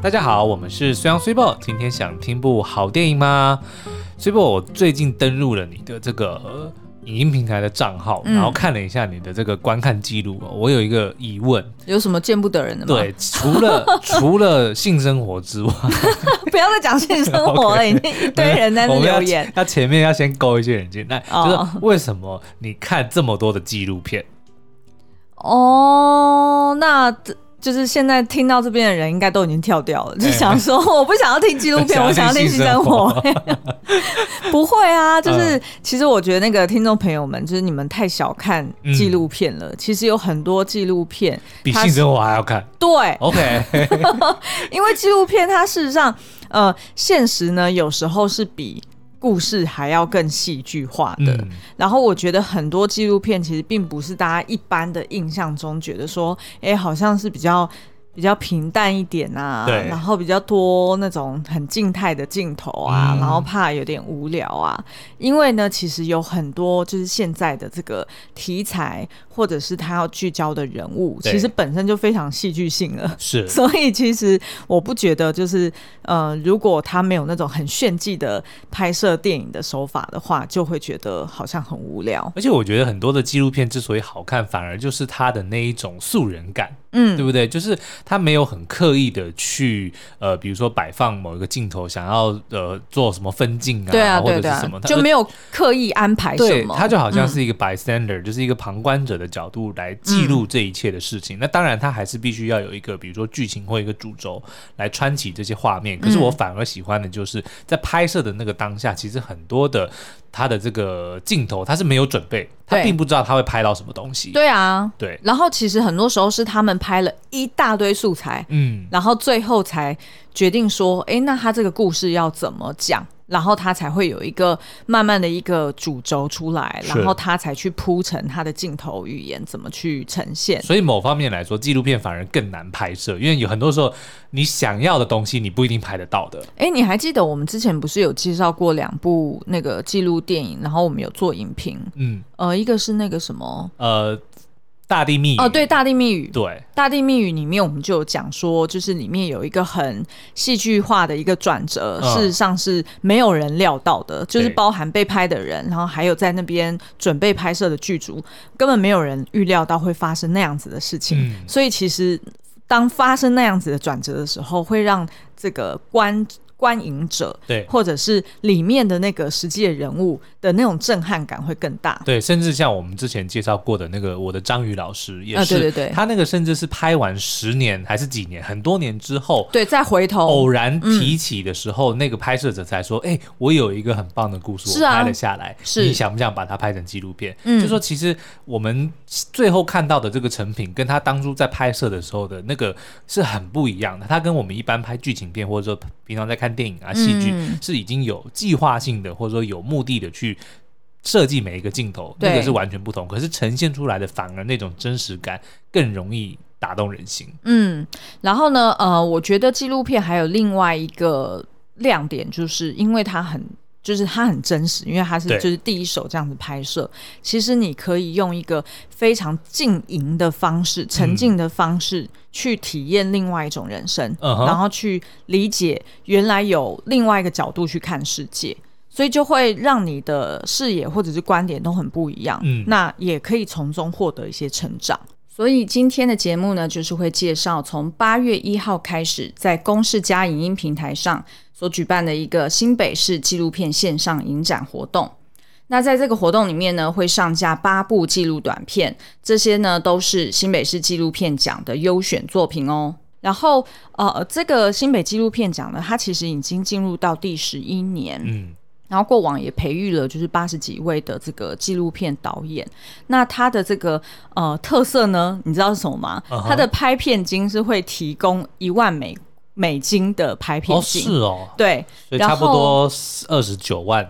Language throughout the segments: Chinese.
大家好，我们是虽阳虽报，今天想听部好电影吗？虽报，我最近登录了你的这个影音平台的账号，嗯、然后看了一下你的这个观看记录，我有一个疑问，有什么见不得人的吗？对，除了 除了性生活之外，不要再讲性生活了，已经一堆人在那留言。他前面要先勾一些人进来，就是为什么你看这么多的纪录片？哦，那。就是现在听到这边的人应该都已经跳掉了，就想说我不想要听纪录片，我想要听性生活。不会啊，就是其实我觉得那个听众朋友们，就是你们太小看纪录片了。其实有很多纪录片比性生活还要看。对，OK，因为纪录片它事实上，呃，现实呢有时候是比。故事还要更戏剧化的，嗯、然后我觉得很多纪录片其实并不是大家一般的印象中觉得说，哎，好像是比较。比较平淡一点啊，对，然后比较多那种很静态的镜头啊，嗯、然后怕有点无聊啊。因为呢，其实有很多就是现在的这个题材，或者是他要聚焦的人物，其实本身就非常戏剧性了。是，所以其实我不觉得就是呃，如果他没有那种很炫技的拍摄电影的手法的话，就会觉得好像很无聊。而且我觉得很多的纪录片之所以好看，反而就是他的那一种素人感。嗯，对不对？就是他没有很刻意的去呃，比如说摆放某一个镜头，想要呃做什么分镜啊，对啊，或者是什么，就没有刻意安排什么。对，他就好像是一个 bystander，、嗯、就是一个旁观者的角度来记录这一切的事情。嗯、那当然，他还是必须要有一个，比如说剧情或一个主轴来穿起这些画面。可是我反而喜欢的就是在拍摄的那个当下，其实很多的。他的这个镜头，他是没有准备，他并不知道他会拍到什么东西。对啊，对。然后其实很多时候是他们拍了一大堆素材，嗯，然后最后才决定说，哎，那他这个故事要怎么讲？然后他才会有一个慢慢的一个主轴出来，然后他才去铺陈他的镜头语言怎么去呈现。所以某方面来说，纪录片反而更难拍摄，因为有很多时候你想要的东西你不一定拍得到的。哎，你还记得我们之前不是有介绍过两部那个纪录电影，然后我们有做影评，嗯，呃，一个是那个什么，呃。大地密语。哦，对，大地密语，对，大地密语里面我们就有讲说，就是里面有一个很戏剧化的一个转折，嗯、事实上是没有人料到的，就是包含被拍的人，然后还有在那边准备拍摄的剧组，根本没有人预料到会发生那样子的事情，嗯、所以其实当发生那样子的转折的时候，会让这个观。观影者对，或者是里面的那个实际的人物的那种震撼感会更大。对，甚至像我们之前介绍过的那个我的章鱼老师也是，啊、对对对，他那个甚至是拍完十年还是几年，很多年之后，对，再回头。偶然提起的时候，嗯、那个拍摄者才说：“哎、欸，我有一个很棒的故事，我拍了下来，是。啊、你想不想把它拍成纪录片？”嗯，就说其实我们最后看到的这个成品，跟他当初在拍摄的时候的那个是很不一样的。他跟我们一般拍剧情片或者说平常在看电影啊，戏剧是已经有计划性的，或者说有目的的去设计每一个镜头，对那个是完全不同。可是呈现出来的反而那种真实感更容易打动人心。嗯，然后呢，呃，我觉得纪录片还有另外一个亮点，就是因为它很。就是它很真实，因为它是就是第一手这样子拍摄。其实你可以用一个非常浸淫的方式、沉浸的方式去体验另外一种人生，嗯、然后去理解原来有另外一个角度去看世界，所以就会让你的视野或者是观点都很不一样。嗯，那也可以从中获得一些成长。所以今天的节目呢，就是会介绍从八月一号开始在公视加影音平台上。所举办的一个新北市纪录片线上影展活动，那在这个活动里面呢，会上架八部纪录短片，这些呢都是新北市纪录片奖的优选作品哦。然后，呃，这个新北纪录片奖呢，它其实已经进入到第十一年，嗯，然后过往也培育了就是八十几位的这个纪录片导演。那他的这个呃特色呢，你知道是什么吗？Uh huh. 它的拍片金是会提供一万美。美金的拍片金。哦，是哦，对，所以差不多二十九万，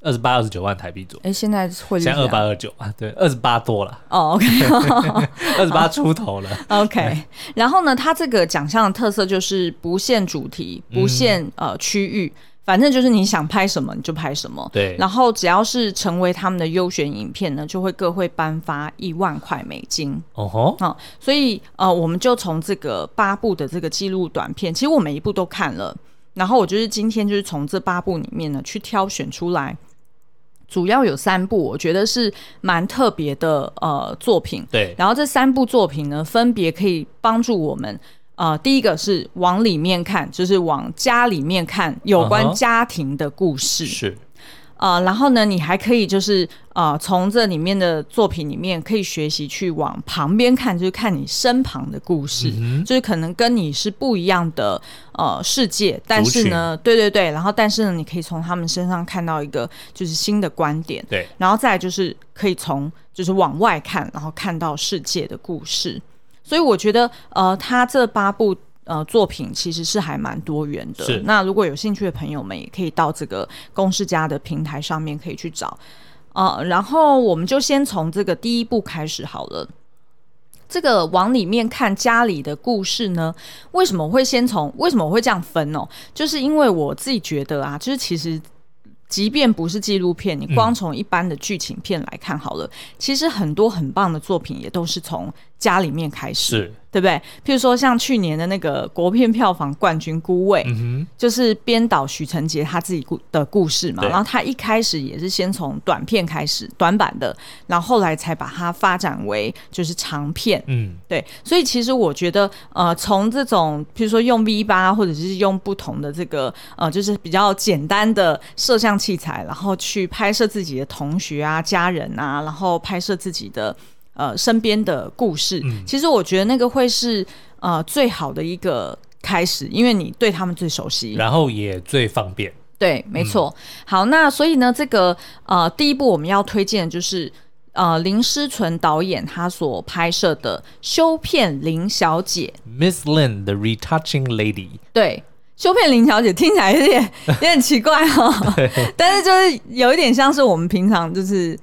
二十八、二十九万台币左右。哎，现在会现在二八二九啊，对，二十八多了。哦，OK，二十八出头了。OK，然后呢，它这个奖项的特色就是不限主题，不限、嗯、呃区域。反正就是你想拍什么你就拍什么，对。然后只要是成为他们的优选影片呢，就会各会颁发一万块美金。哦吼，啊，所以呃，我们就从这个八部的这个记录短片，其实我每一部都看了。然后我就是今天就是从这八部里面呢去挑选出来，主要有三部我觉得是蛮特别的呃作品。对。然后这三部作品呢，分别可以帮助我们。呃，第一个是往里面看，就是往家里面看有关家庭的故事。Uh-huh. 是，呃，然后呢，你还可以就是呃，从这里面的作品里面可以学习去往旁边看，就是看你身旁的故事，mm-hmm. 就是可能跟你是不一样的呃世界，但是呢，对对对，然后但是呢，你可以从他们身上看到一个就是新的观点，对，然后再来就是可以从就是往外看，然后看到世界的故事。所以我觉得，呃，他这八部呃作品其实是还蛮多元的。是。那如果有兴趣的朋友们，也可以到这个公式家的平台上面可以去找。呃，然后我们就先从这个第一部开始好了。这个往里面看家里的故事呢，为什么我会先从？为什么我会这样分哦？就是因为我自己觉得啊，就是其实。即便不是纪录片，你光从一般的剧情片来看好了，嗯，其实很多很棒的作品也都是从家里面开始。是。对不对？譬如说，像去年的那个国片票房冠军《孤味》，嗯，就是编导许成杰他自己故的故事嘛。然后他一开始也是先从短片开始，短版的，然后后来才把它发展为就是长片。嗯，对。所以其实我觉得，呃，从这种譬如说用 V 八，或者是用不同的这个呃，就是比较简单的摄像器材，然后去拍摄自己的同学啊、家人啊，然后拍摄自己的。呃，身边的故事，嗯，其实我觉得那个会是呃最好的一个开始，因为你对他们最熟悉，然后也最方便。对，没错。嗯、好，那所以呢，这个呃第一部我们要推荐的就是呃林诗纯导演他所拍摄的《修片林小姐》，Miss Lin the Retouching Lady。对，《修片林小姐》听起来有点有点奇怪哈、哦，但是就是有一点像是我们平常就是。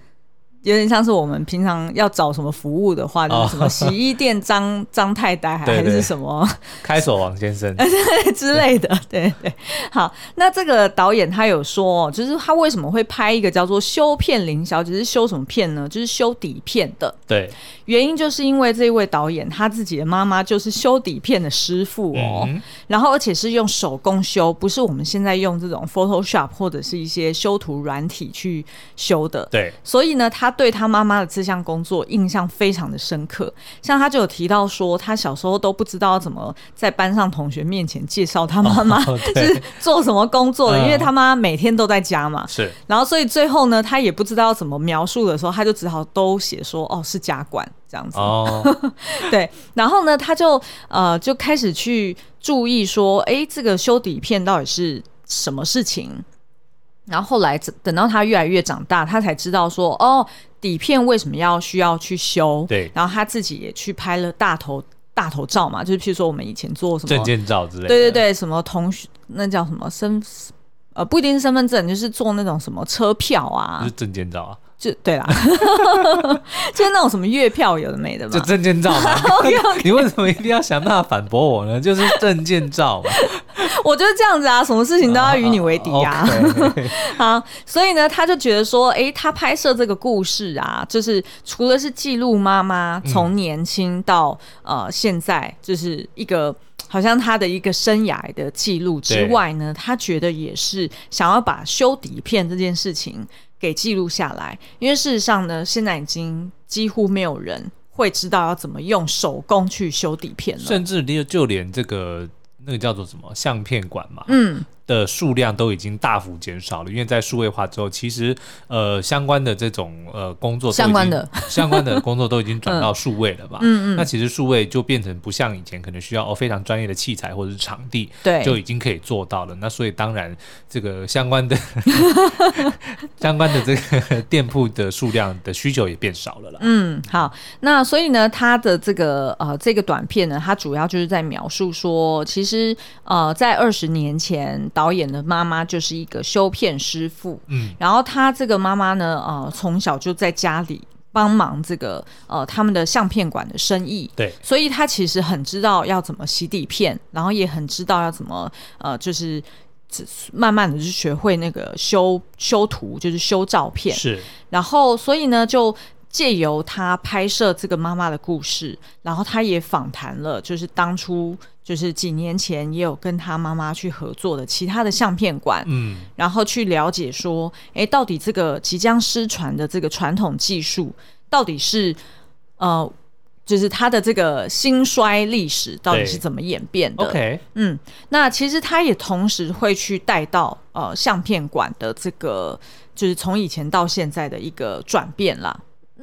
有点像是我们平常要找什么服务的话，就是什么 洗衣店张张太太，还是什么 开锁王先生 之类的。对对，好，那这个导演他有说，就是他为什么会拍一个叫做《修片林小姐》，是修什么片呢？就是修底片的。对，原因就是因为这位导演他自己的妈妈就是修底片的师傅哦、嗯，然后而且是用手工修，不是我们现在用这种 Photoshop 或者是一些修图软体去修的。对，所以呢，他。对他妈妈的这项工作印象非常的深刻，像他就有提到说，他小时候都不知道怎么在班上同学面前介绍他妈妈 是做什么工作的，因为他妈每天都在家嘛。是，然后所以最后呢，他也不知道怎么描述的时候，他就只好都写说哦，是家管这样子。哦，对，然后呢，他就呃就开始去注意说，哎，这个修底片到底是什么事情？然后后来等到他越来越长大，他才知道说哦，底片为什么要需要去修？对。然后他自己也去拍了大头大头照嘛，就是譬如说我们以前做什么证件照之类的。对对对，什么同学那叫什么身呃不一定是身份证，就是做那种什么车票啊，就是证件照啊。就对啦，就是那种什么月票有的没的嘛，就证件照嘛。okay, okay. 你为什么一定要想办法反驳我呢？就是证件照嘛。我就是这样子啊，什么事情都要与你为敌啊。Uh. 好，所以呢，他就觉得说，哎、欸，他拍摄这个故事啊，就是除了是记录妈妈从年轻到、嗯、呃现在，就是一个好像他的一个生涯的记录之外呢，他觉得也是想要把修底片这件事情。给记录下来，因为事实上呢，现在已经几乎没有人会知道要怎么用手工去修底片了，甚至连就连这个那个叫做什么相片馆嘛，嗯。的数量都已经大幅减少了，因为在数位化之后，其实呃相关的这种呃工作相关的相关的工作都已经转到 数位了吧？嗯嗯。那其实数位就变成不像以前可能需要哦非常专业的器材或者是场地，对，就已经可以做到了。那所以当然这个相关的 相关的这个店铺的数量的需求也变少了啦。嗯，好，那所以呢，它的这个呃这个短片呢，它主要就是在描述说，其实呃在二十年前。导演的妈妈就是一个修片师傅，嗯，然后他这个妈妈呢，呃，从小就在家里帮忙这个呃他们的相片馆的生意，对，所以他其实很知道要怎么洗底片，然后也很知道要怎么呃就是慢慢的就学会那个修修图，就是修照片。是，然后所以呢，就借由他拍摄这个妈妈的故事，然后他也访谈了，就是当初就是几年前也有跟他妈妈去合作的其他的相片馆，嗯，然后去了解说，哎，到底这个即将失传的这个传统技术，到底是呃。就是他的这个兴衰历史到底是怎么演变的？OK，嗯，那其实他也同时会去带到呃相片馆的这个，就是从以前到现在的一个转变啦。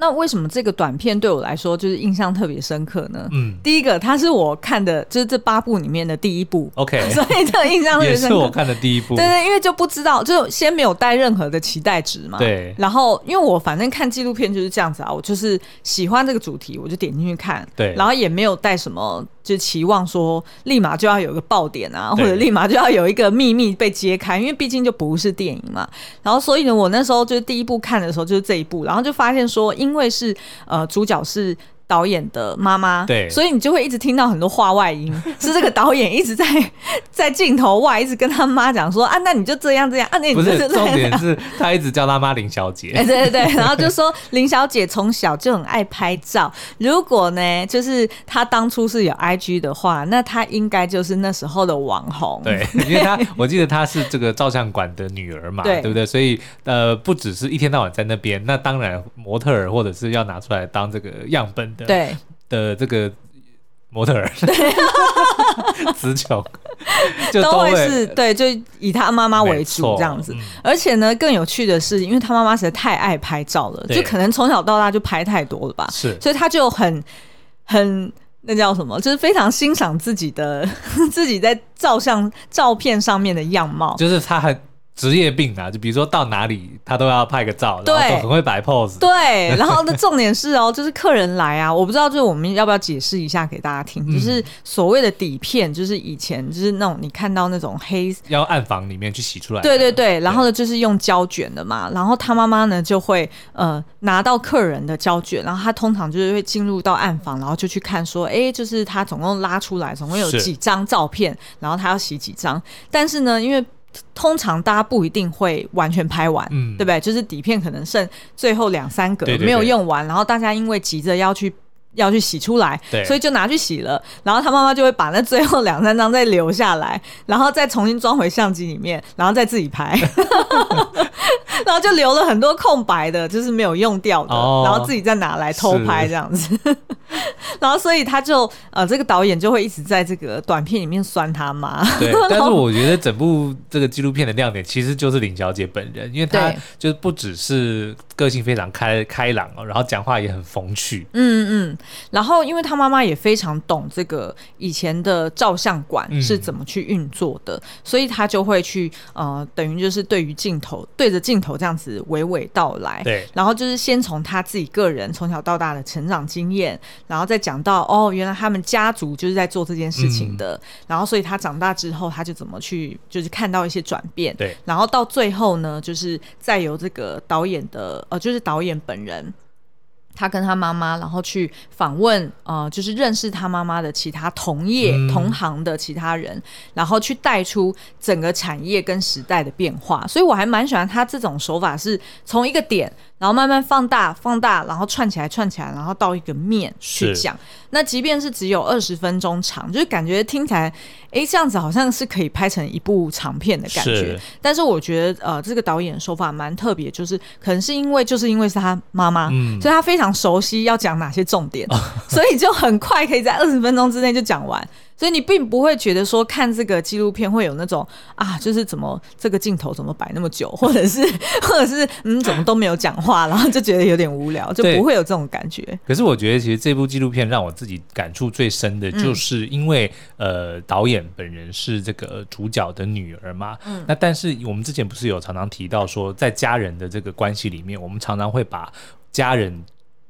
那为什么这个短片对我来说就是印象特别深刻呢？嗯，第一个，它是我看的，就是这八部里面的第一部，OK，所以这个印象特别深刻。也是我看的第一部，对对，因为就不知道，就先没有带任何的期待值嘛。对。然后，因为我反正看纪录片就是这样子啊，我就是喜欢这个主题，我就点进去看。对。然后也没有带什么，就期望说立马就要有一个爆点啊，或者立马就要有一个秘密被揭开，因为毕竟就不是电影嘛。然后，所以呢，我那时候就是第一部看的时候就是这一部，然后就发现说，因为是。呃，主角是导演的妈妈，对，所以你就会一直听到很多话外音，是这个导演一直在 在镜头外一直跟他妈讲说啊，那你就这样这样啊，那你就这。重点是他一直叫他妈林小姐，对对对，然后就说林小姐从小就很爱拍照，如果呢，就是她当初是有 IG 的话，那她应该就是那时候的网红，对，因为她我记得她是这个照相馆的女儿嘛，对，对不对？所以呃，不只是一天到晚在那边，那当然模特儿或者是要拿出来当这个样本的。对。的这个模特儿，词穷。就都会是对，就以他妈妈为主这样子。而且呢，更有趣的是，因为他妈妈实在太爱拍照了，就可能从小到大就拍太多了吧，是，所以他就很很那叫什么，就是非常欣赏自己的自己在照相照片上面的样貌，就是他很。职业病啊，就比如说到哪里他都要拍个照，对，然后很会摆 pose。对，然后的重点是哦，就是客人来啊，我不知道，就是我们要不要解释一下给大家听，嗯、就是所谓的底片，就是以前就是那种你看到那种黑要暗房里面去洗出来，对对对，然后呢就是用胶卷的嘛，然后他妈妈呢就会呃拿到客人的胶卷，然后他通常就是会进入到暗房，然后就去看说，哎，就是他总共拉出来总共有几张照片，然后他要洗几张，但是呢，因为通常大家不一定会完全拍完，嗯，对不对？就是底片可能剩最后两三格没有用完，然后大家因为急着要去要去洗出来，对，所以就拿去洗了。然后他妈妈就会把那最后两三张再留下来，然后再重新装回相机里面，然后再自己拍。然后就留了很多空白的，就是没有用掉的，哦、然后自己再拿来偷拍这样子。然后所以他就呃，这个导演就会一直在这个短片里面酸他妈。对，但是我觉得整部这个纪录片的亮点其实就是林小姐本人，因为她就不只是个性非常开开朗哦，然后讲话也很风趣。嗯嗯。然后因为他妈妈也非常懂这个以前的照相馆是怎么去运作的，嗯、所以她就会去呃，等于就是对于镜头对着镜头。这样子娓娓道来，对，然后就是先从他自己个人从小到大的成长经验，然后再讲到哦，原来他们家族就是在做这件事情的，嗯、然后所以他长大之后他就怎么去，就是看到一些转变，对，然后到最后呢，就是再由这个导演的呃，就是导演本人。他跟他妈妈，然后去访问，呃，就是认识他妈妈的其他同业、嗯、同行的其他人，然后去带出整个产业跟时代的变化。所以我还蛮喜欢他这种手法，是从一个点，然后慢慢放大、放大，然后串起来、串起来，然后到一个面去讲。那即便是只有二十分钟长，就是感觉听起来，哎，这样子好像是可以拍成一部长片的感觉。是，但是我觉得，呃，这个导演手法蛮特别，就是可能是因为，就是因为是他妈妈，嗯、所以他非常熟悉要讲哪些重点，所以就很快可以在二十分钟之内就讲完。所以你并不会觉得说看这个纪录片会有那种啊，就是怎么这个镜头怎么摆那么久，或者是 或者是嗯，怎么都没有讲话，然后就觉得有点无聊，就不会有这种感觉。可是我觉得其实这部纪录片让我自己感触最深的就是因为、嗯、呃导演本人是这个主角的女儿嘛，嗯，那但是我们之前不是有常常提到说，在家人的这个关系里面，我们常常会把家人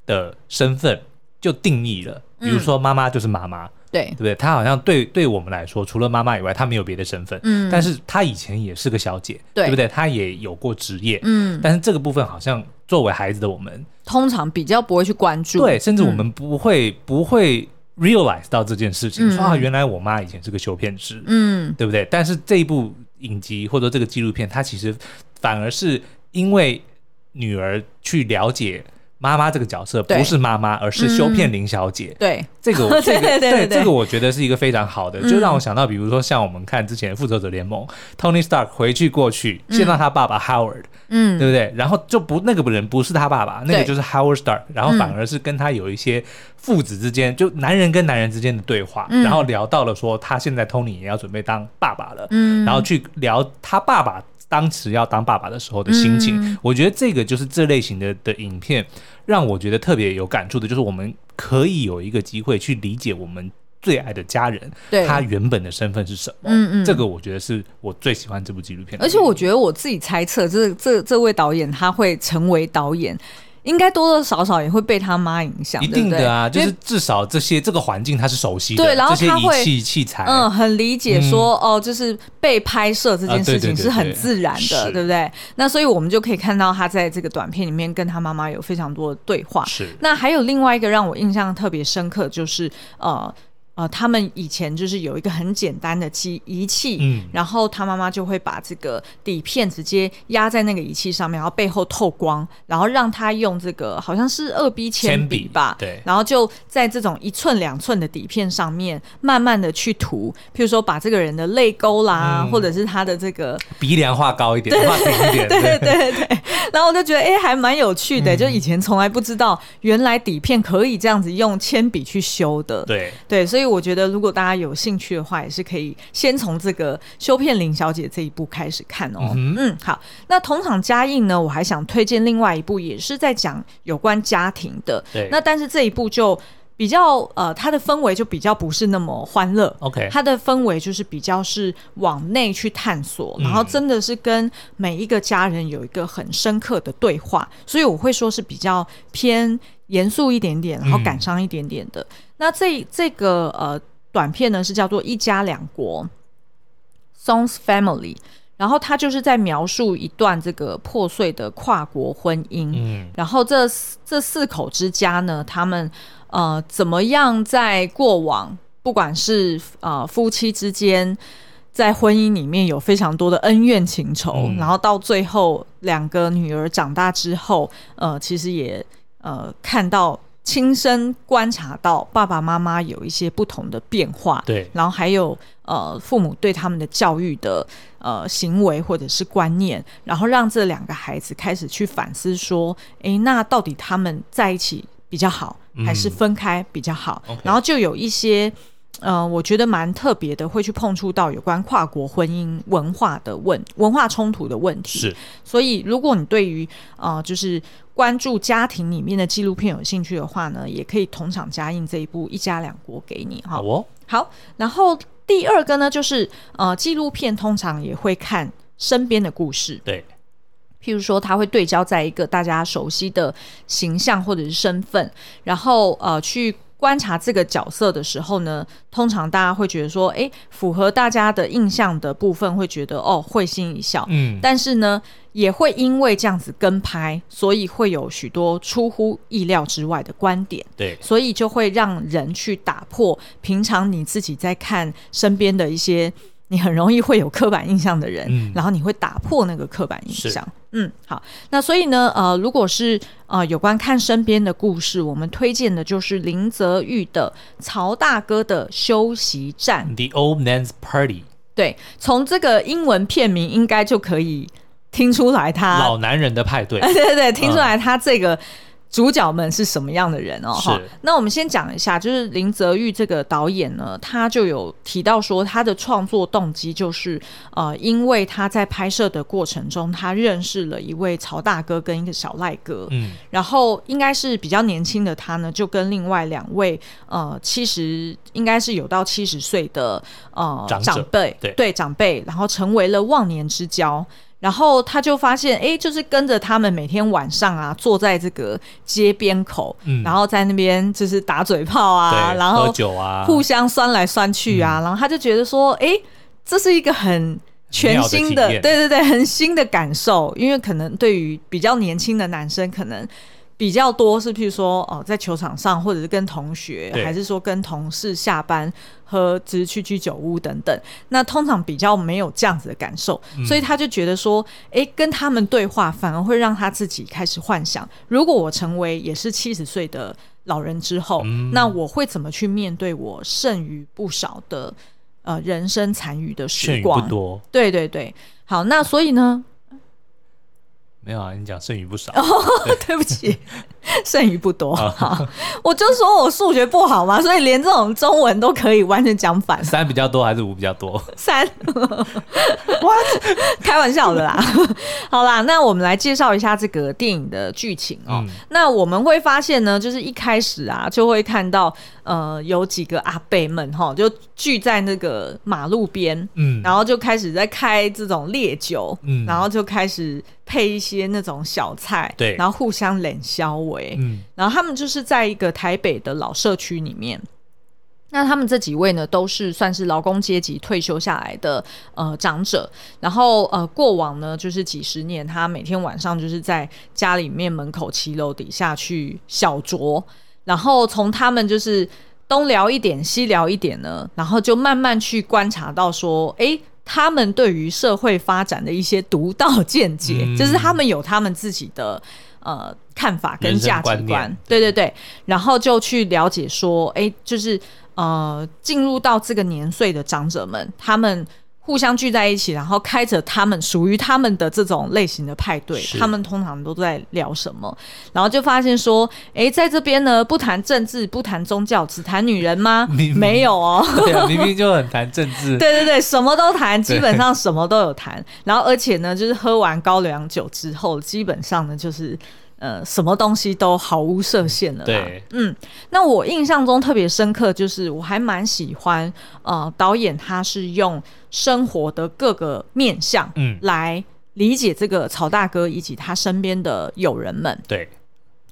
的身份就定义了，比如说妈妈就是妈妈。对，对不对？她好像对对我们来说，除了妈妈以外，她没有别的身份。嗯，但是她以前也是个小姐，对，对不对？她也有过职业。嗯，但是这个部分好像作为孩子的我们，通常比较不会去关注。对，甚至我们不会、嗯、不会 realize 到这件事情，嗯、说啊，原来我妈以前是个修片师。嗯，对不对？但是这一部。影集或者这个纪录片，它其实反而是因为女儿去了解。妈妈这个角色不是妈妈，而是修片林小姐。对，这个我 这个对这个我觉得是一个非常好的，就让我想到，比如说像我们看之前复仇者联盟，Tony Stark 回去过去见到他爸爸 Howard，嗯，对不对？然后就不那个人不是他爸爸，那个就是 Howard Stark，然后反而是跟他有一些父子之间，就男人跟男人之间的对话，然后聊到了说他现在 Tony 也要准备当爸爸了，嗯，然后去聊他爸爸。当时要当爸爸的时候的心情，嗯、我觉得这个就是这类型的的影片，让我觉得特别有感触的，就是我们可以有一个机会去理解我们最爱的家人，对他原本的身份是什么。嗯嗯，这个我觉得是我最喜欢这部纪录片。而且我觉得我自己猜测，这这这位导演他会成为导演。应该多多少少也会被他妈影响，一定的啊，对对，就是至少这些这个环境他是熟悉的，对，然后他会器器材，嗯，很理解说、嗯、哦，就是被拍摄这件事情是很自然的，对不对？那所以我们就可以看到他在这个短片里面跟他妈妈有非常多的对话。是，那还有另外一个让我印象特别深刻，就是呃。呃，他们以前就是有一个很简单的机仪器，嗯，然后他妈妈就会把这个底片直接压在那个仪器上面，然后背后透光，然后让他用这个好像是二 B 铅笔吧，对，然后就在这种一寸两寸的底片上面慢慢的去涂，譬如说把这个人的泪沟啦，嗯、或者是他的这个鼻梁画高一点，画平一点，对对。对对，然后我就觉得哎，还蛮有趣的，嗯、就以前从来不知道原来底片可以这样子用铅笔去修的，对。对，所以。所以我觉得，如果大家有兴趣的话，也是可以先从这个修片林小姐这一部开始看哦。嗯，嗯，好。那同场加映呢，我还想推荐另外一部，也是在讲有关家庭的。对。那但是这一部就比较呃，它的氛围就比较不是那么欢乐。OK。它的氛围就是比较是往内去探索，然后真的是跟每一个家人有一个很深刻的对话，所以我会说是比较偏严肃一点点，然后感伤一点点的。嗯那这这个呃短片呢，是叫做《一家两国》（Song's Family），然后它就是在描述一段这个破碎的跨国婚姻。嗯，然后这这四口之家呢，他们呃怎么样在过往，不管是呃夫妻之间，在婚姻里面有非常多的恩怨情仇，嗯、然后到最后两个女儿长大之后，呃，其实也呃看到。亲身观察到爸爸妈妈有一些不同的变化，对，然后还有呃父母对他们的教育的呃行为或者是观念，然后让这两个孩子开始去反思说，诶，那到底他们在一起比较好，还是分开比较好？嗯，然后就有一些。嗯、呃，我觉得蛮特别的，会去碰触到有关跨国婚姻文化的问文化冲突的问题。是，所以如果你对于呃就是关注家庭里面的纪录片有兴趣的话呢，也可以同场加映这一部《一家两国》给你哈。好哦，好。然后第二个呢，就是呃纪录片通常也会看身边的故事，对，譬如说他会对焦在一个大家熟悉的形象或者是身份，然后呃去。观察这个角色的时候呢，通常大家会觉得说，哎，符合大家的印象的部分，会觉得哦，会心一笑。嗯，但是呢，也会因为这样子跟拍，所以会有许多出乎意料之外的观点。对，所以就会让人去打破平常你自己在看身边的一些。你很容易会有刻板印象的人，嗯、然后你会打破那个刻板印象。嗯，好，那所以呢，呃，如果是呃有关看身边的故事，我们推荐的就是林则玉的《曹大哥的休息站》（The Old Man's Party）。对，从这个英文片名应该就可以听出来他，他老男人的派对。对对对，听出来他这个。嗯主角们是什么样的人哦？哈，那我们先讲一下，就是林则玉这个导演呢，他就有提到说，他的创作动机就是，呃，因为他在拍摄的过程中，他认识了一位曹大哥跟一个小赖哥，嗯，然后应该是比较年轻的他呢，就跟另外两位，呃，七十应该是有到七十岁的呃长辈，对对长辈，然后成为了忘年之交。然后他就发现，哎，就是跟着他们每天晚上啊，坐在这个街边口，嗯、然后在那边就是打嘴炮啊，然后喝酒啊，互相酸来酸去啊，嗯、然后他就觉得说，哎，这是一个很全新的，的对对对，很新的感受，因为可能对于比较年轻的男生，可能。比较多是，譬如说哦，在球场上，或者是跟同学，还是说跟同事下班喝，只是去居酒屋等等。那通常比较没有这样子的感受，嗯、所以他就觉得说，哎，跟他们对话反而会让他自己开始幻想，如果我成为也是七十岁的老人之后，嗯、那我会怎么去面对我剩余不少的呃人生残余的时光？不多。对对对，好，那所以呢？没有啊，你讲剩余不少。哦，对不起，剩余不多。好，我就说我数学不好嘛，所以连这种中文都可以完全讲反。三比较多还是五比较多？三。What？开玩笑的啦。好啦，那我们来介绍一下这个电影的剧情哦。嗯、那我们会发现呢，就是一开始啊，就会看到呃，有几个阿贝们哈，就聚在那个马路边，嗯，然后就开始在开这种烈酒，嗯，然后就开始。配一些那种小菜，对，然后互相冷消微，嗯，然后他们就是在一个台北的老社区里面。那他们这几位呢，都是算是劳工阶级退休下来的呃长者。然后呃，过往呢就是几十年，他每天晚上就是在家里面门口骑楼底下去小酌，然后从他们就是东聊一点西聊一点呢，然后就慢慢去观察到说，哎。他们对于社会发展的一些独到见解，嗯、就是他们有他们自己的呃看法跟价值观，对对对，然后就去了解说，哎，就是呃进入到这个年岁的长者们，他们。互相聚在一起，然后开着他们属于他们的这种类型的派对，他们通常都在聊什么？然后就发现说，哎，在这边呢，不谈政治，不谈宗教，只谈女人吗？明明没有哦，对啊，明明就很谈政治，对对对，什么都谈，基本上什么都有谈。然后而且呢，就是喝完高粱酒之后，基本上呢，就是。呃，什么东西都毫无设限了。对，嗯，那我印象中特别深刻，就是我还蛮喜欢呃，导演他是用生活的各个面向，嗯，来理解这个曹大哥以及他身边的友人们。对，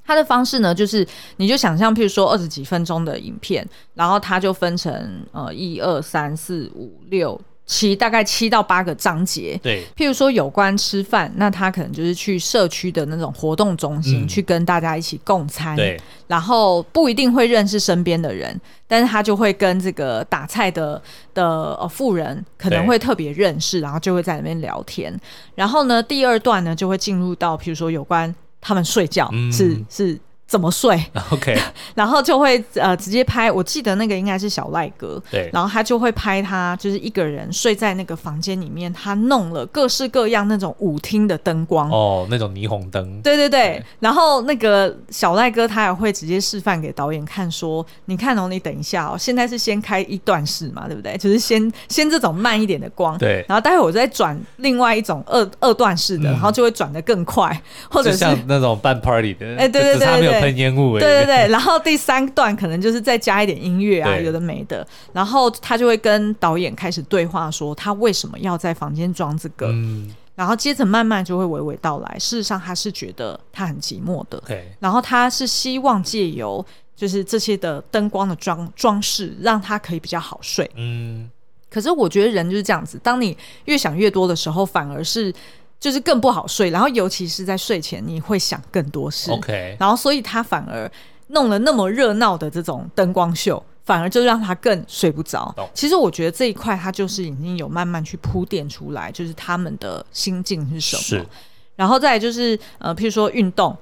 他的方式呢，就是你就想象，譬如说二十几分钟的影片，然后他就分成呃一二三四五六。七大概七到八个章节，对，譬如说有关吃饭，那他可能就是去社区的那种活动中心、嗯、去跟大家一起共餐，对，然后不一定会认识身边的人，但是他就会跟这个打菜的的呃妇人可能会特别认识，然后就会在那边聊天。然后呢，第二段呢就会进入到譬如说有关他们睡觉，嗯、是是。怎么睡？OK，然后就会呃直接拍。我记得那个应该是小赖哥，对。然后他就会拍他就是一个人睡在那个房间里面，他弄了各式各样那种舞厅的灯光哦，那种霓虹灯。对对对。对然后那个小赖哥他也会直接示范给导演看，说：“你看哦，你等一下哦，现在是先开一段式嘛，对不对？就是先先这种慢一点的光，对。然后待会我再转另外一种二二段式的，嗯、然后就会转得更快，或者是像那种办 party 的，哎，对对对对。喷烟雾，对对对，然后第三段可能就是再加一点音乐啊，有的没的，然后他就会跟导演开始对话，说他为什么要在房间装这个，嗯、然后接着慢慢就会娓娓道来。事实上，他是觉得他很寂寞的，对。然后他是希望借由就是这些的灯光的装装饰，让他可以比较好睡。嗯，可是我觉得人就是这样子，当你越想越多的时候，反而是。就是更不好睡，然后尤其是在睡前，你会想更多事。OK，然后所以他反而弄了那么热闹的这种灯光秀，反而就让他更睡不着。Oh. 其实我觉得这一块他就是已经有慢慢去铺垫出来，就是他们的心境是什么。是，然后再来就是呃，譬如说运动。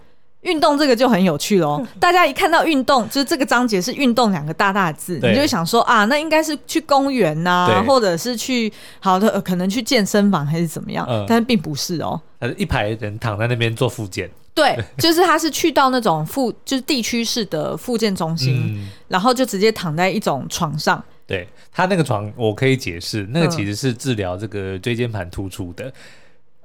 运动这个就很有趣喽，大家一看到运动，就是这个章节是运动两个大大字，你就会想说啊，那应该是去公园呐、啊，或者是去好的、呃、可能去健身房还是怎么样，嗯、但是并不是哦，是一排人躺在那边做复健，对，就是他是去到那种复就是地区式的复健中心，嗯、然后就直接躺在一种床上，对他那个床我可以解释，那个其实是治疗这个椎间盘突出的。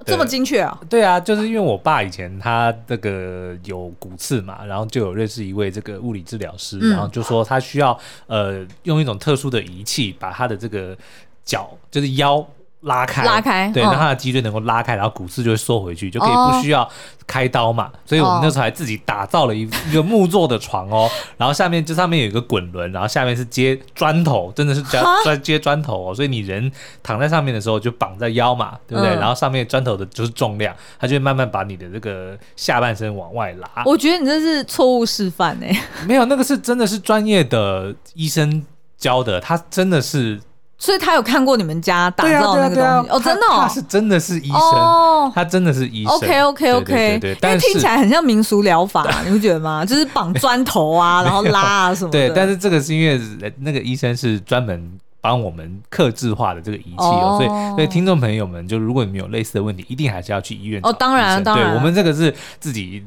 这么精确啊？对啊，就是因为我爸以前他这个有骨刺嘛，然后就有认识一位这个物理治疗师，嗯、然后就说他需要呃用一种特殊的仪器把他的这个脚就是腰拉开，拉开，对，让他的脊椎能够拉开，然后骨刺就会缩回去，就可以不需要开刀嘛。所以我们那时候还自己打造了一一个木做的床哦，然后下面这上面有一个滚轮，然后下面是接砖头，真的是接砖 接砖头哦。所以你人躺在上面的时候就绑在腰嘛，对不对？然后上面砖头的就是重量，它就会慢慢把你的这个下半身往外拉。我觉得你这是错误示范哎，没有，那个是真的是专业的医生教的，他真的是。所以他有看过你们家打造那个东西、哦，真的、哦，他是真的是医生，哦、他真的是医生。OK OK OK，对，因为听起来很像民俗疗法，你不觉得吗？就是绑砖头啊，然后拉啊什么的。对，但是这个是因为那个医生是专门帮我们克制化的这个仪器哦，所以所以听众朋友们，就如果你们有类似的问题，一定还是要去医院哦。当然当然，对，我们这个是自己。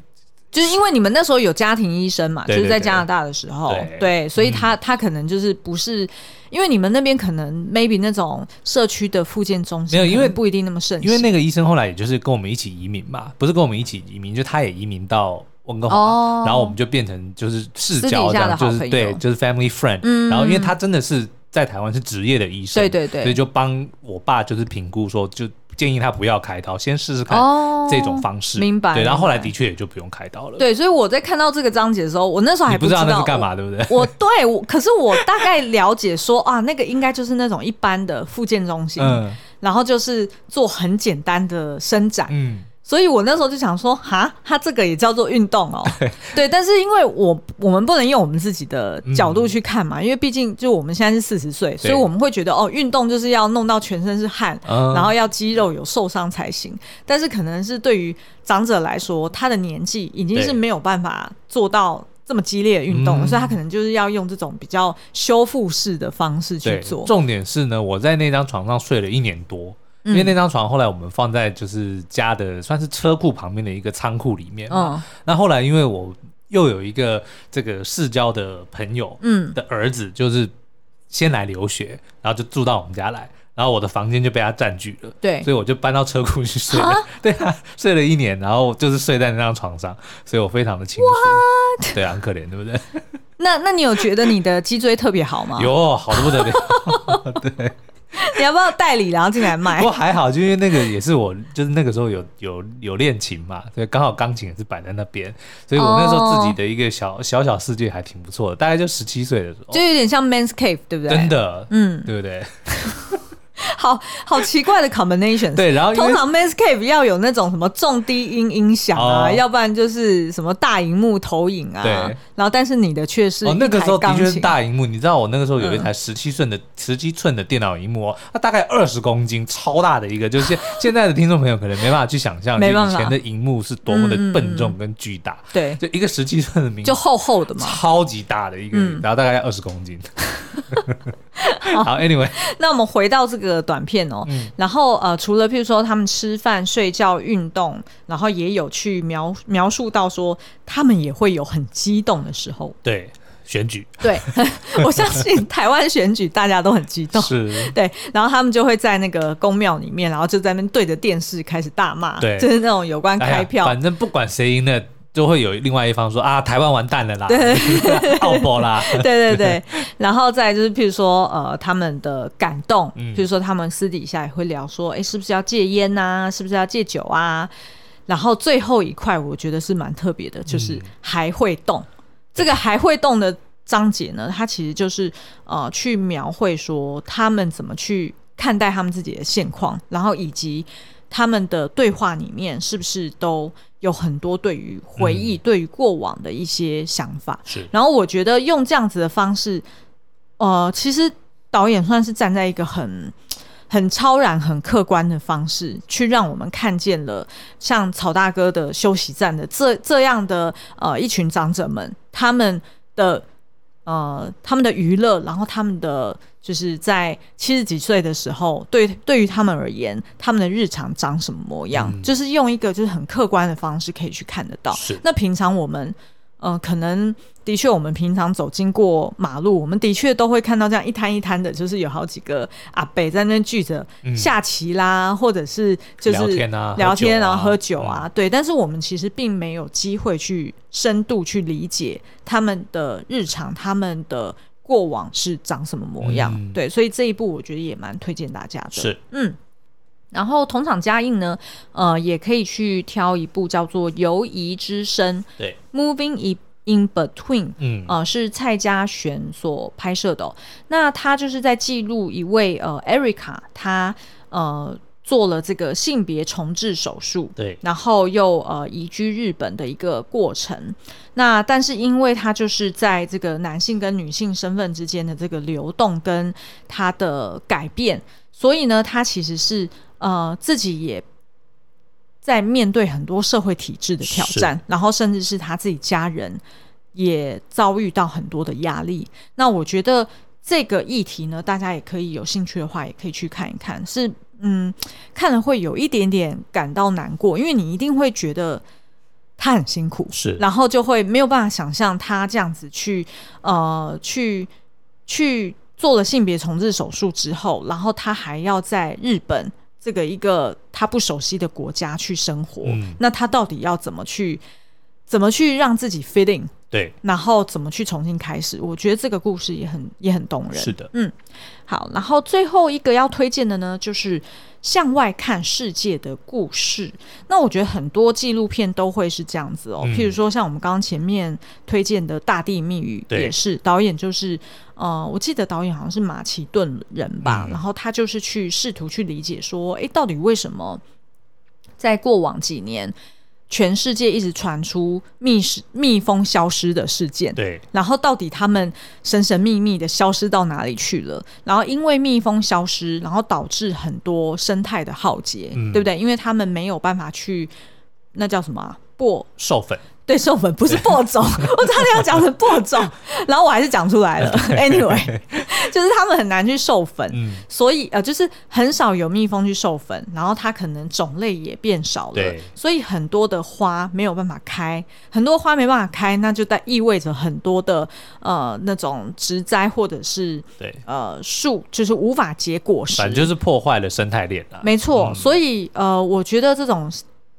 就是因为你们那时候有家庭医生嘛，就是在加拿大的时候，对，所以他他可能就是不是，因为你们那边可能 maybe 那种社区的复健中心没有，因为不一定那么盛行。因为那个医生后来也就是跟我们一起移民嘛，不是跟我们一起移民，就他也移民到温哥华，然后我们就变成就是世交这样，就是对，就是 family friend。然后因为他真的是在台湾是职业的医生，对对对，所以就帮我爸就是评估说就。建议他不要开刀，先试试看这种方式。明白。对，然后后来的确也就不用开刀了。对，所以我在看到这个章节的时候，我那时候还不知道那是干嘛，对不对？我对，我可是我大概了解说啊，那个应该就是那种一般的复健中心，然后就是做很简单的伸展。嗯。所以我那时候就想说，哈，他这个也叫做运动哦，对，但是因为我我们不能用我们自己的角度去看嘛，嗯、因为毕竟就我们现在是四十岁，所以我们会觉得哦，运动就是要弄到全身是汗，嗯、然后要肌肉有受伤才行。但是可能是对于长者来说，他的年纪已经是没有办法做到这么激烈的运动，所以他可能就是要用这种比较修复式的方式去做。重点是呢，我在那张床上睡了一年多。因为那张床后来我们放在就是家的算是车库旁边的一个仓库里面。嗯，那后来因为我又有一个这个世交的朋友，嗯，的儿子就是先来留学，然后就住到我们家来，然后我的房间就被他占据了。对，所以我就搬到车库去睡了。对啊，睡了一年，然后就是睡在那张床上，所以我非常的清楚。对啊，很可怜，对不对？那那你有觉得你的脊椎特别好吗？有，好的不得了。对。你要不要代理，然后进来卖？不过还好，就因为那个也是我，就是那个时候有有有练琴嘛，所以刚好钢琴也是摆在那边，所以我那时候自己的一个小小小世界还挺不错的。大概就十七岁的时候，就有点像 Man's Cave，对不对？真的，嗯，对不对？好好奇怪的 combination。对，然后通常 Manscape 要有那种什么重低音音响啊，要不然就是什么大荧幕投影啊。对。然后，但是你的却是哦，那个时候的确是大荧幕。你知道我那个时候有一台十七寸的十七寸的电脑荧幕，哦它大概二十公斤，超大的一个。就是现 现在的听众朋友可能没办法去想象，以前的荧幕是多么的笨重跟巨大。对，就一个十七寸的就厚厚的嘛，超级大的一个，然后大概二十公斤。好，Anyway，那我们回到这个短片哦，嗯、然后呃，除了譬如说他们吃饭、睡觉、运动，然后也有去描描述到说他们也会有很激动的时候，对，选举，对，我相信台湾选举大家都很激动，是，对，然后他们就会在那个宫庙里面，然后就在那边对着电视开始大骂，对，就是那种有关开票，反正不管谁赢了。就会有另外一方说啊，台湾完蛋了啦，奥博啦，对对对，然后再就是譬如说呃，他们的感动，嗯、譬如说他们私底下也会聊说，哎，是不是要戒烟呐、啊？是不是要戒酒啊？然后最后一块我觉得是蛮特别的，就是还会动。嗯、这个还会动的章节呢，它其实就是呃，去描绘说他们怎么去看待他们自己的现况，然后以及。他们的对话里面是不是都有很多对于回忆、嗯、对于过往的一些想法？是。然后我觉得用这样子的方式，呃，其实导演算是站在一个很很超然、很客观的方式，去让我们看见了像曹大哥的休息站的这这样的呃一群长者们，他们的。呃，他们的娱乐，然后他们的就是在七十几岁的时候，对对于他们而言，他们的日常长什么模样，嗯、就是用一个就是很客观的方式可以去看得到。是那平常我们。呃，可能的确，我们平常走经过马路，我们的确都会看到这样一摊一摊的，就是有好几个阿伯在那聚着下棋啦，嗯、或者是就是聊天啊，聊天然后喝酒啊，嗯、对。但是我们其实并没有机会去深度去理解他们的日常，他们的过往是长什么模样。嗯、对，所以这一部我觉得也蛮推荐大家的。是，嗯。然后同场加映呢，呃，也可以去挑一部叫做《游移之声》，对，Moving in Between，嗯，呃，是蔡嘉璇所拍摄的，哦。那他就是在记录一位呃，Erica，她呃做了这个性别重置手术，对，然后又呃移居日本的一个过程。那但是因为他就是在这个男性跟女性身份之间的这个流动跟他的改变，所以呢，他其实是。呃，自己也在面对很多社会体制的挑战，然后甚至是他自己家人也遭遇到很多的压力。那我觉得这个议题呢，大家也可以有兴趣的话，也可以去看一看。是，嗯，看了会有一点点感到难过，因为你一定会觉得他很辛苦，是，然后就会没有办法想象他这样子去，呃，去去做了性别重置手术之后，然后他还要在日本。这个一个他不熟悉的国家去生活，嗯，那他到底要怎么去怎么去让自己 in？对，然后怎么去重新开始？我觉得这个故事也很也很动人。是的，嗯，好，然后最后一个要推荐的呢，就是向外看世界的故事。那我觉得很多纪录片都会是这样子哦，嗯、譬如说像我们刚刚前面推荐的《大地密语》，也是导演就是呃，我记得导演好像是马其顿人吧，嗯、然后他就是去试图去理解说，哎，到底为什么在过往几年。全世界一直传出蜜失蜜蜂消失的事件，对，然后到底他们神神秘秘的消失到哪里去了？然后因为蜜蜂消失，然后导致很多生态的浩劫，嗯、对不对？因为他们没有办法去，那叫什么、啊？播授粉。对，授粉不是播种，我差点要讲成播种，然后我还是讲出来了。Anyway，就是他们很难去授粉，嗯、所以呃，就是很少有蜜蜂去授粉，然后它可能种类也变少了，所以很多的花没有办法开，很多花没办法开，那就在意味着很多的呃那种植栽或者是对。呃树就是无法结果实，反正就是破坏了生态链了。没错，嗯、所以呃，我觉得这种。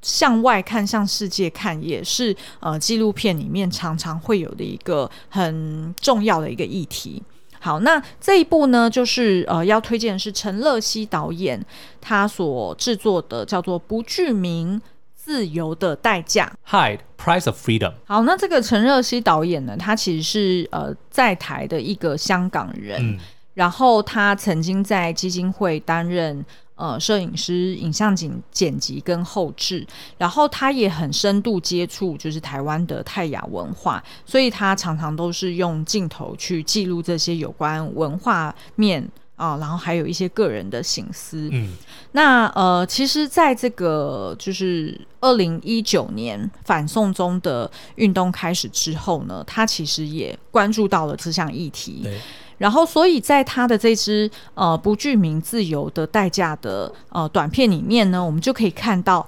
向外看，向世界看，也是呃纪录片里面常常会有的一个很重要的一个议题。好，那这一部呢，就是呃要推荐的是陈乐熙导演他所制作的，叫做《不具名自由的代价》（Hide Price of Freedom）。好，那这个陈乐熙导演呢，他其实是呃在台的一个香港人，嗯、然后他曾经在基金会担任。呃，摄影师、影像剪剪辑跟后置，然后他也很深度接触，就是台湾的泰雅文化，所以他常常都是用镜头去记录这些有关文化面啊、呃，然后还有一些个人的省思。嗯，那呃，其实，在这个就是二零一九年反送中的运动开始之后呢，他其实也关注到了这项议题。对。然后，所以在他的这支呃不具名自由的代价的呃短片里面呢，我们就可以看到，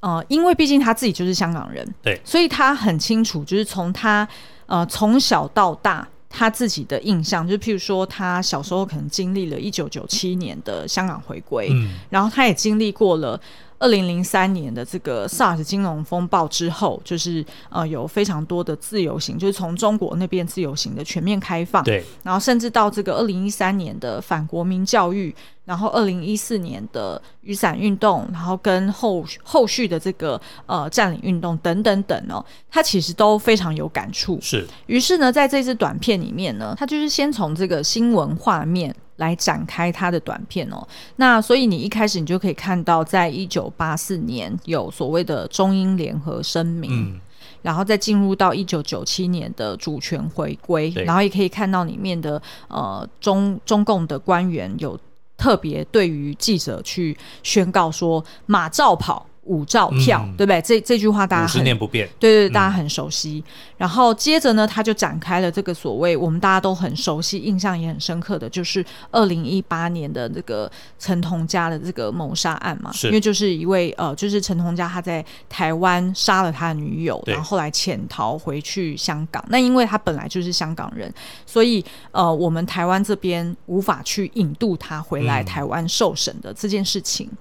呃，因为毕竟他自己就是香港人，对，所以他很清楚，就是从他呃从小到大他自己的印象，就譬如说他小时候可能经历了一九九七年的香港回归，嗯，然后他也经历过了。二零零三年的这个 SARS 金融风暴之后，就是呃有非常多的自由行，就是从中国那边自由行的全面开放，对，然后甚至到这个二零一三年的反国民教育，然后二零一四年的雨伞运动，然后跟后后续的这个呃占领运动等等等哦，他其实都非常有感触。是，于是呢，在这支短片里面呢，他就是先从这个新闻画面。来展开他的短片哦，那所以你一开始你就可以看到，在一九八四年有所谓的中英联合声明，嗯、然后再进入到一九九七年的主权回归，然后也可以看到里面的呃中中共的官员有特别对于记者去宣告说马照跑。五兆票，嗯、对不对？这这句话大家很十年不变，对对，大家很熟悉。嗯、然后接着呢，他就展开了这个所谓我们大家都很熟悉、印象也很深刻的就是二零一八年的这个陈同佳的这个谋杀案嘛。因为就是一位呃，就是陈同佳他在台湾杀了他的女友，然后后来潜逃回去香港。那因为他本来就是香港人，所以呃，我们台湾这边无法去引渡他回来台湾受审的这件事情。嗯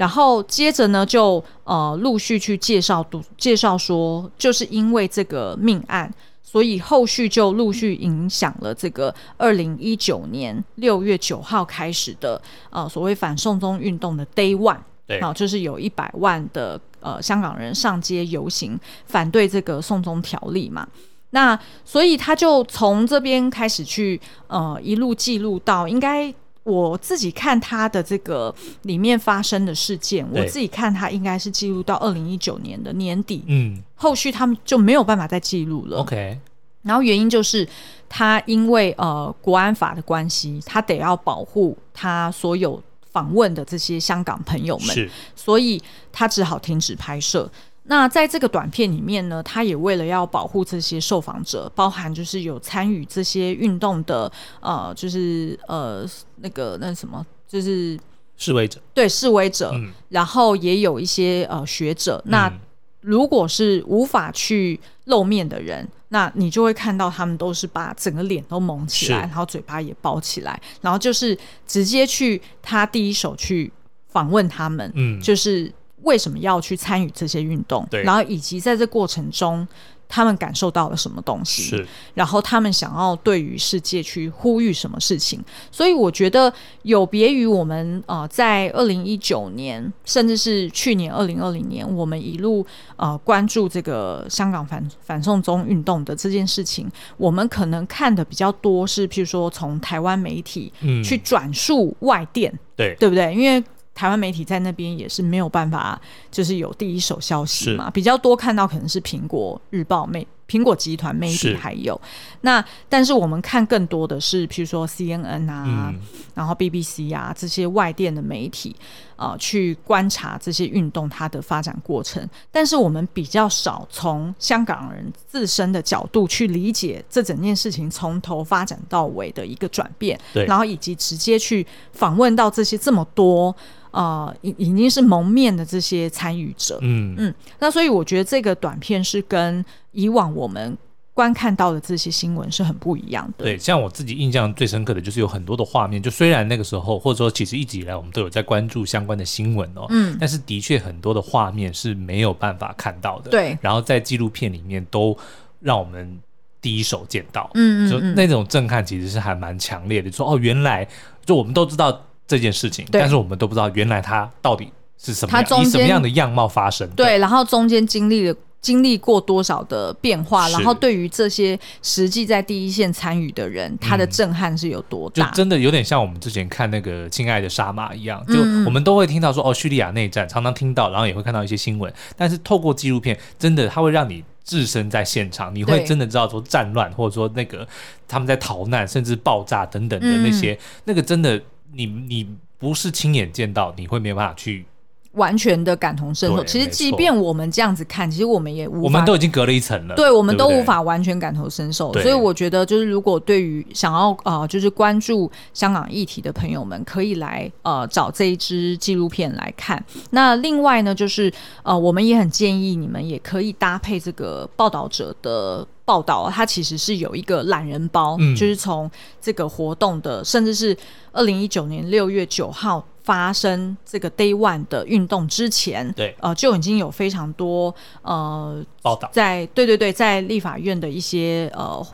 然后接着呢，就呃陆续去介绍，介绍说，就是因为这个命案，所以后续就陆续影响了这个二零一九年六月九号开始的呃所谓反送中运动的 Day One，对，啊，就是有一百万的呃香港人上街游行反对这个送中条例嘛。那所以他就从这边开始去呃一路记录到，应该我自己看他的这个里面发生的事件，我自己看他应该是记录到二零一九年的年底，嗯，后续他们就没有办法再记录了。OK。然后原因就是他因为呃国安法的关系，他得要保护他所有访问的这些香港朋友们，所以他只好停止拍摄。那在这个短片里面呢，他也为了要保护这些受访者，包含就是有参与这些运动的呃，就是呃那个那什么，就是示威者，对示威者，嗯，然后也有一些呃学者，那。嗯如果是无法去露面的人，那你就会看到他们都是把整个脸都蒙起来，然后嘴巴也包起来，然后就是直接去他第一手去访问他们，嗯，就是为什么要去参与这些运动，对，然后以及在这过程中。他们感受到了什么东西？是，然后他们想要对于世界去呼吁什么事情？所以我觉得有别于我们呃，在二零一九年，甚至是去年二零二零年，我们一路呃关注这个香港反反送中运动的这件事情，我们可能看的比较多是，譬如说从台湾媒体去转述外电，嗯、对对不对？因为台湾媒体在那边也是没有办法，就是有第一手消息嘛，比较多看到可能是苹果日报媒、苹果集团媒体还有。那，但是我们看更多的是，譬如说 CNN 啊、嗯，然后 BBC 啊这些外电的媒体啊、呃，去观察这些运动它的发展过程，但是我们比较少从香港人自身的角度去理解这整件事情从头发展到尾的一个转变，对，然后以及直接去访问到这些这么多。呃，已已经是蒙面的这些参与者，嗯。嗯，那所以我觉得这个短片是跟以往我们观看到的这些新闻是很不一样的。对，像我自己印象最深刻的就是有很多的画面，就虽然那个时候或者说其实一直以来我们都有在关注相关的新闻哦，嗯，但是的确很多的画面是没有办法看到的。对，然后在纪录片里面都让我们第一手见到，嗯嗯，就那种震撼其实是还蛮强烈的。说哦，原来就我们都知道。这件事情，但是我们都不知道原来它到底是什么样，以什么样的样貌发生。对，然后中间经历了经历过多少的变化，然后对于这些实际在第一线参与的人，他的震撼是有多大？就真的有点像我们之前看那个《亲爱的沙马》一样，就我们都会听到说哦，叙利亚内战，常常听到，然后也会看到一些新闻，但是透过纪录片，真的它会让你置身在现场，你会真的知道说战乱，或者说那个他们在逃难，甚至爆炸等等的那些，那个真的。你你不是亲眼见到，你会没有办法去完全的感同身受。其实，即便我们这样子看，其实我们也无法，我们都已经隔了一层了。对，我们都无法完全感同身受。所以，我觉得就是如果对于想要呃，就是关注香港议题的朋友们，可以来呃找这一支纪录片来看。那另外呢，就是呃，我们也很建议你们也可以搭配这个报道者的。报道，它其实是有一个懒人包，嗯、就是从这个活动的，甚至是二零一九年六月九号发生这个 Day One 的运动之前，对，呃，就已经有非常多呃报道。在，对对对，在立法院的一些呃，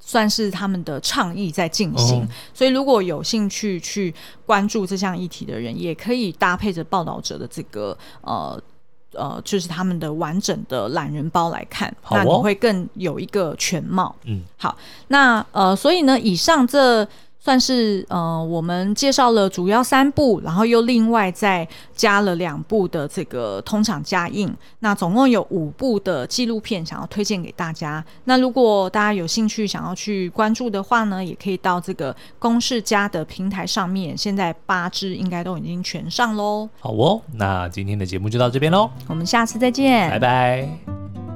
算是他们的倡议在进行，哦，所以如果有兴趣去关注这项议题的人，也可以搭配着报道者的这个呃。呃，就是他们的完整的懒人包来看，哦，那你会更有一个全貌。嗯，好，那呃，所以呢，以上这。算是呃，我们介绍了主要三部，然后又另外再加了两部的这个通场加映，那总共有五部的纪录片想要推荐给大家。那如果大家有兴趣想要去关注的话呢，也可以到这个公式家+的平台上面，现在八支应该都已经全上喽。好哦，那今天的节目就到这边喽，我们下次再见，拜拜。